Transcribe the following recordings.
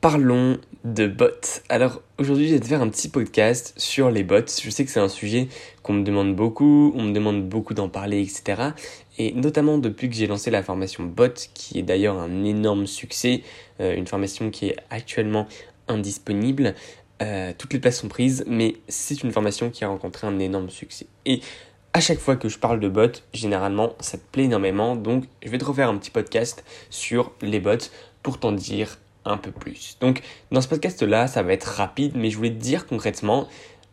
Parlons de bots. Alors aujourd'hui, je vais te faire un petit podcast sur les bots. Je sais que c'est un sujet qu'on me demande beaucoup, on me demande beaucoup d'en parler, etc. Et notamment depuis que j'ai lancé la formation bot, qui est d'ailleurs un énorme succès, euh, une formation qui est actuellement indisponible. Euh, toutes les places sont prises, mais c'est une formation qui a rencontré un énorme succès. Et à chaque fois que je parle de bots, généralement, ça te plaît énormément. Donc, je vais te refaire un petit podcast sur les bots pour t'en dire un peu plus. Donc dans ce podcast-là, ça va être rapide, mais je voulais te dire concrètement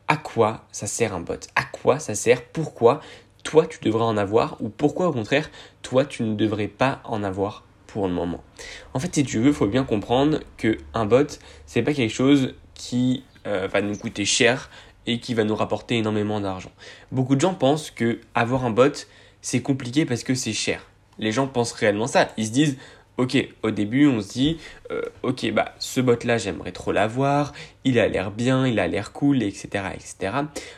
à quoi ça sert un bot, à quoi ça sert, pourquoi toi tu devrais en avoir? Ou pourquoi au contraire toi tu ne devrais pas en avoir pour le moment? En fait, si tu veux, faut bien comprendre que un bot, c'est pas quelque chose qui euh, va nous coûter cher et qui va nous rapporter énormément d'argent. Beaucoup de gens pensent que avoir un bot, c'est compliqué parce que c'est cher. Les gens pensent réellement ça. Ils se disent Ok, au début, on se dit, euh, ok, bah ce bot-là, j'aimerais trop l'avoir, il a l'air bien, il a l'air cool, etc., etc.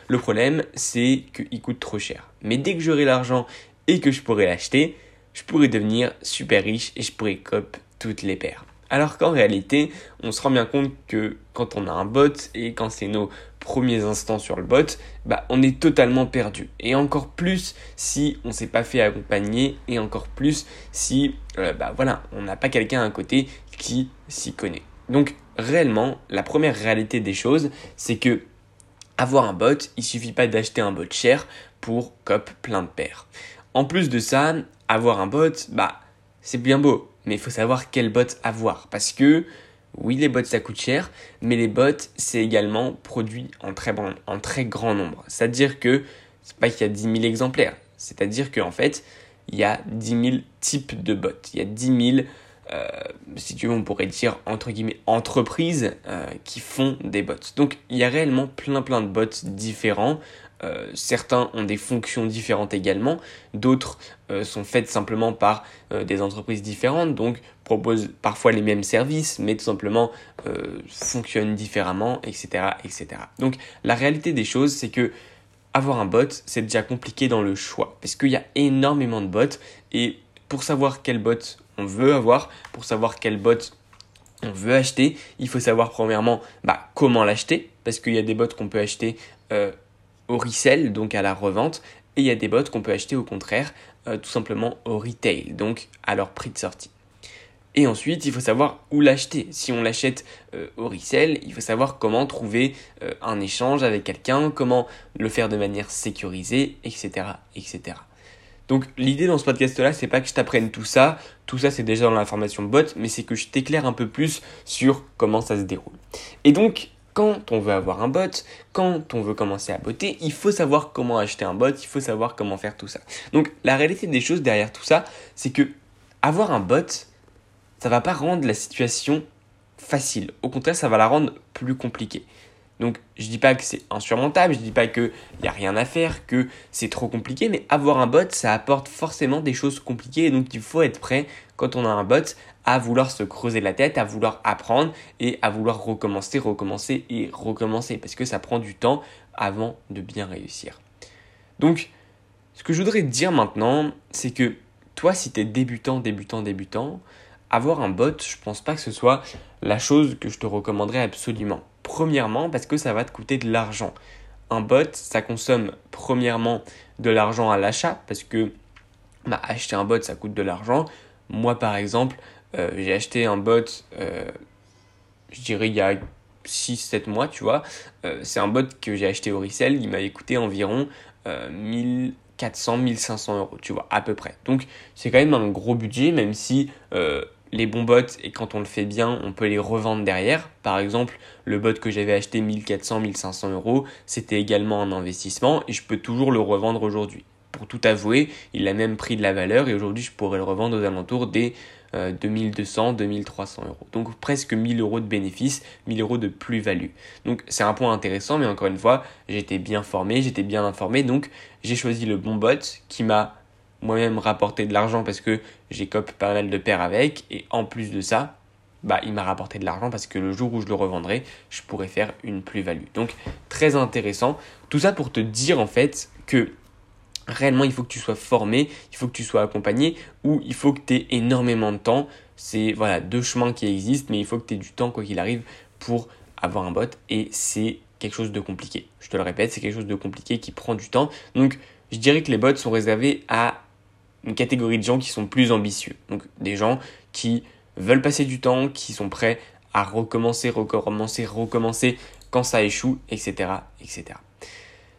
Le problème, c'est qu'il coûte trop cher. Mais dès que j'aurai l'argent et que je pourrai l'acheter, je pourrai devenir super riche et je pourrai cop toutes les paires. Alors qu'en réalité, on se rend bien compte que quand on a un bot et quand c'est nos premiers instants sur le bot, bah, on est totalement perdu. Et encore plus si on s'est pas fait accompagner et encore plus si euh, bah, on n'a pas quelqu'un à côté qui s'y connaît. Donc réellement, la première réalité des choses, c'est que avoir un bot, il suffit pas d'acheter un bot cher pour cop plein de paires. En plus de ça, avoir un bot, bah c'est bien beau, mais il faut savoir quel bot avoir. Parce que, oui, les bots ça coûte cher, mais les bots c'est également produit en très, en très grand nombre. C'est-à-dire que, c'est pas qu'il y a 10 000 exemplaires, c'est-à-dire qu'en fait, il y a 10 000 types de bots. Il y a 10 000, euh, si tu veux, on pourrait dire entre guillemets, entreprises euh, qui font des bots. Donc, il y a réellement plein plein de bots différents euh, certains ont des fonctions différentes également, d'autres euh, sont faites simplement par euh, des entreprises différentes, donc proposent parfois les mêmes services, mais tout simplement fonctionnent différemment, etc., etc. Donc la réalité des choses, c'est que avoir un bot, c'est déjà compliqué dans le choix, parce qu'il y a énormément de bots, et pour savoir quel bot on veut avoir, pour savoir quel bot on veut acheter, il faut savoir premièrement bah, comment l'acheter, parce qu'il y a des bots qu'on peut acheter au resell, donc à la revente, et il y a des bots qu'on peut acheter au contraire euh, tout simplement au retail, donc à leur prix de sortie. Et ensuite, il faut savoir où l'acheter. Si on l'achète euh, au resell, il faut savoir comment trouver euh, un échange avec quelqu'un, comment le faire de manière sécurisée, etc. etc. Donc l'idée dans ce podcast-là, c'est pas que je t'apprenne tout ça, tout ça c'est déjà dans la formation bot, mais c'est que je t'éclaire un peu plus sur comment ça se déroule. Et donc, quand on veut avoir un bot, quand on veut commencer à botter, il faut savoir comment acheter un bot, il faut savoir comment faire tout ça. Donc la réalité des choses derrière tout ça, c'est que avoir un bot, ça va pas rendre la situation facile. Au contraire, ça va la rendre plus compliquée. Donc je dis pas que c'est insurmontable, je dis pas qu'il n'y a rien à faire, que c'est trop compliqué, mais avoir un bot, ça apporte forcément des choses compliquées et donc il faut être prêt quand on a un bot à vouloir se creuser la tête, à vouloir apprendre et à vouloir recommencer, recommencer et recommencer parce que ça prend du temps avant de bien réussir. Donc, ce que je voudrais te dire maintenant, c'est que toi, si tu es débutant, débutant, débutant, avoir un bot, je pense pas que ce soit la chose que je te recommanderais absolument. Premièrement, parce que ça va te coûter de l'argent. Un bot, ça consomme premièrement de l'argent à l'achat, parce que bah, acheter un bot, ça coûte de l'argent. Moi, par exemple, euh, j'ai acheté un bot, euh, je dirais il y a 6-7 mois, tu vois. Euh, c'est un bot que j'ai acheté au resell, il m'a coûté environ 1400-1500 euros, tu vois, à peu près. Donc c'est quand même un gros budget, même si les bons bots, et quand on le fait bien, on peut les revendre derrière. Par exemple, le bot que j'avais acheté 1400-1500 euros, c'était également un investissement et je peux toujours le revendre aujourd'hui. Pour tout avouer, il a même pris de la valeur et aujourd'hui je pourrais le revendre aux alentours des 2200, euh, 2300 euros. Donc presque 1000 euros de bénéfices, 1000 euros de plus-value. Donc c'est un point intéressant, mais encore une fois, j'étais bien formé, j'étais bien informé, donc j'ai choisi le bon bot qui m'a moi-même rapporté de l'argent parce que j'ai copé pas mal de paires avec, et en plus de ça, bah, il m'a rapporté de l'argent parce que le jour où je le revendrai, je pourrais faire une plus-value. Donc très intéressant. Tout ça pour te dire en fait que réellement il faut que tu sois formé, il faut que tu sois accompagné ou il faut que tu aies énormément de temps c'est voilà, deux chemins qui existent, mais il faut que tu aies du temps, quoi qu'il arrive, pour avoir un bot. Et c'est quelque chose de compliqué. Je te le répète, c'est quelque chose de compliqué qui prend du temps. Donc, je dirais que les bots sont réservés à une catégorie de gens qui sont plus ambitieux. Donc, des gens qui veulent passer du temps, qui sont prêts à recommencer, recommencer, recommencer quand ça échoue, etc. etc.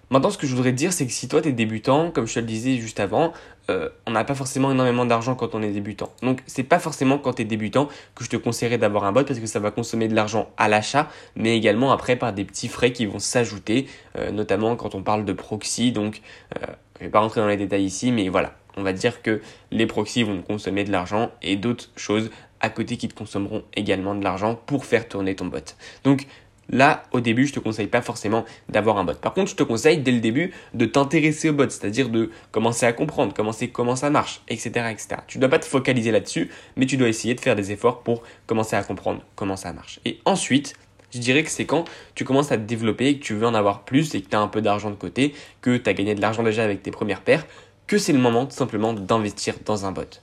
Maintenant, ce que je voudrais te dire, c'est que si toi, tu es débutant, comme je te le disais juste avant, euh, on n'a pas forcément énormément d'argent quand on est débutant. Donc, c'est pas forcément quand tu es débutant que je te conseillerais d'avoir un bot parce que ça va consommer de l'argent à l'achat, mais également après par des petits frais qui vont s'ajouter, euh, notamment quand on parle de proxy. Donc, euh, je vais pas rentrer dans les détails ici, mais voilà, on va dire que les proxys vont consommer de l'argent et d'autres choses à côté qui te consommeront également de l'argent pour faire tourner ton bot. Donc, Là, au début, je te conseille pas forcément d'avoir un bot. Par contre, je te conseille dès le début de t'intéresser au bot, c'est-à-dire de commencer à comprendre, commencer comment ça marche, etc., etc. Tu dois pas te focaliser là-dessus, mais tu dois essayer de faire des efforts pour commencer à comprendre comment ça marche. Et ensuite, je dirais que c'est quand tu commences à te développer, que tu veux en avoir plus et que tu as un peu d'argent de côté, que tu as gagné de l'argent déjà avec tes premières paires, que c'est le moment tout simplement d'investir dans un bot.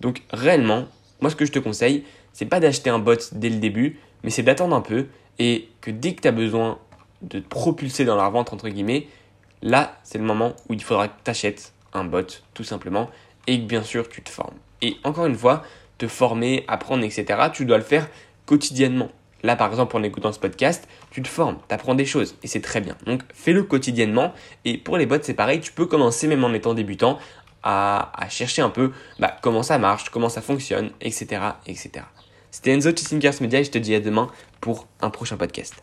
Donc réellement, moi ce que je te conseille, c'est pas d'acheter un bot dès le début, mais c'est d'attendre un peu et que dès que tu as besoin de te propulser dans la vente, entre guillemets, là, c'est le moment où il faudra que tu achètes un bot, tout simplement, et que bien sûr, tu te formes. Et encore une fois, te former, apprendre, etc., tu dois le faire quotidiennement. Là, par exemple, en écoutant ce podcast, tu te formes, tu apprends des choses, et c'est très bien. Donc, fais-le quotidiennement. Et pour les bots, c'est pareil, tu peux commencer, même en étant débutant, à, chercher un peu bah, comment ça marche, comment ça fonctionne, etc. etc. C'était Enzo de Thinkers Media et je te dis à demain pour un prochain podcast.